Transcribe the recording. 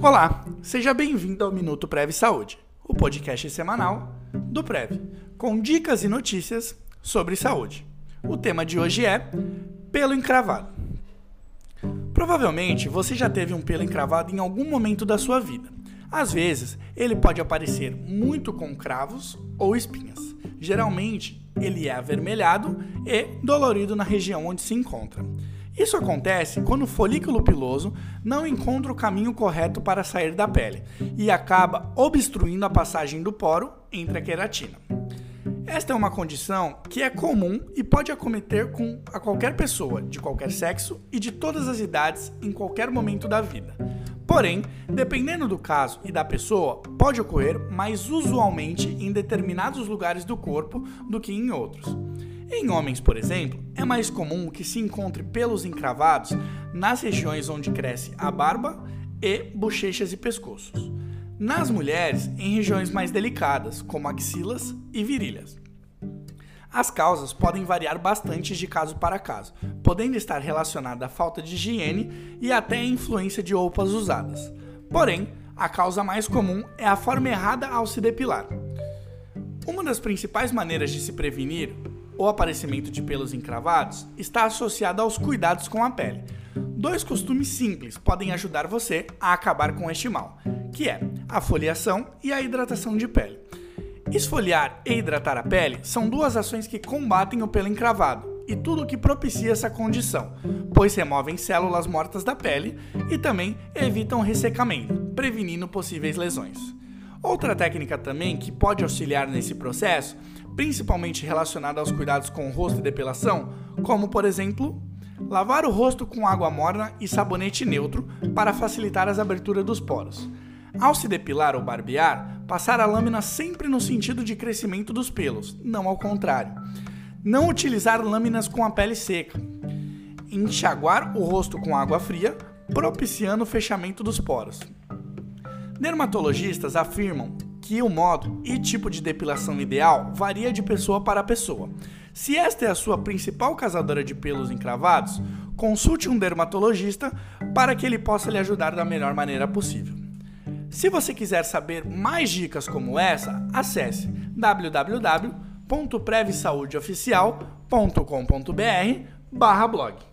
Olá, seja bem-vindo ao Minuto Prev Saúde, o podcast semanal do Prev, com dicas e notícias sobre saúde. O tema de hoje é pelo encravado. Provavelmente você já teve um pelo encravado em algum momento da sua vida. Às vezes, ele pode aparecer muito com cravos ou espinhas. Geralmente, ele é avermelhado e dolorido na região onde se encontra. Isso acontece quando o folículo piloso não encontra o caminho correto para sair da pele e acaba obstruindo a passagem do poro entre a queratina. Esta é uma condição que é comum e pode acometer com a qualquer pessoa, de qualquer sexo e de todas as idades em qualquer momento da vida. Porém, dependendo do caso e da pessoa, pode ocorrer mais usualmente em determinados lugares do corpo do que em outros. Em homens, por exemplo, é mais comum que se encontre pelos encravados nas regiões onde cresce a barba e bochechas e pescoços. Nas mulheres, em regiões mais delicadas, como axilas e virilhas. As causas podem variar bastante de caso para caso, podendo estar relacionada à falta de higiene e até à influência de roupas usadas. Porém, a causa mais comum é a forma errada ao se depilar. Uma das principais maneiras de se prevenir o aparecimento de pelos encravados está associado aos cuidados com a pele. Dois costumes simples podem ajudar você a acabar com este mal, que é a foliação e a hidratação de pele. Esfoliar e hidratar a pele são duas ações que combatem o pelo encravado e tudo o que propicia essa condição, pois removem células mortas da pele e também evitam ressecamento, prevenindo possíveis lesões. Outra técnica também que pode auxiliar nesse processo, principalmente relacionada aos cuidados com o rosto e depilação, como por exemplo, lavar o rosto com água morna e sabonete neutro para facilitar as aberturas dos poros. Ao se depilar ou barbear, passar a lâmina sempre no sentido de crescimento dos pelos, não ao contrário. Não utilizar lâminas com a pele seca. Enxaguar o rosto com água fria, propiciando o fechamento dos poros. Dermatologistas afirmam que o modo e tipo de depilação ideal varia de pessoa para pessoa. Se esta é a sua principal causadora de pelos encravados, consulte um dermatologista para que ele possa lhe ajudar da melhor maneira possível. Se você quiser saber mais dicas como essa, acesse www.prevsaudeoficial.com.br/blog.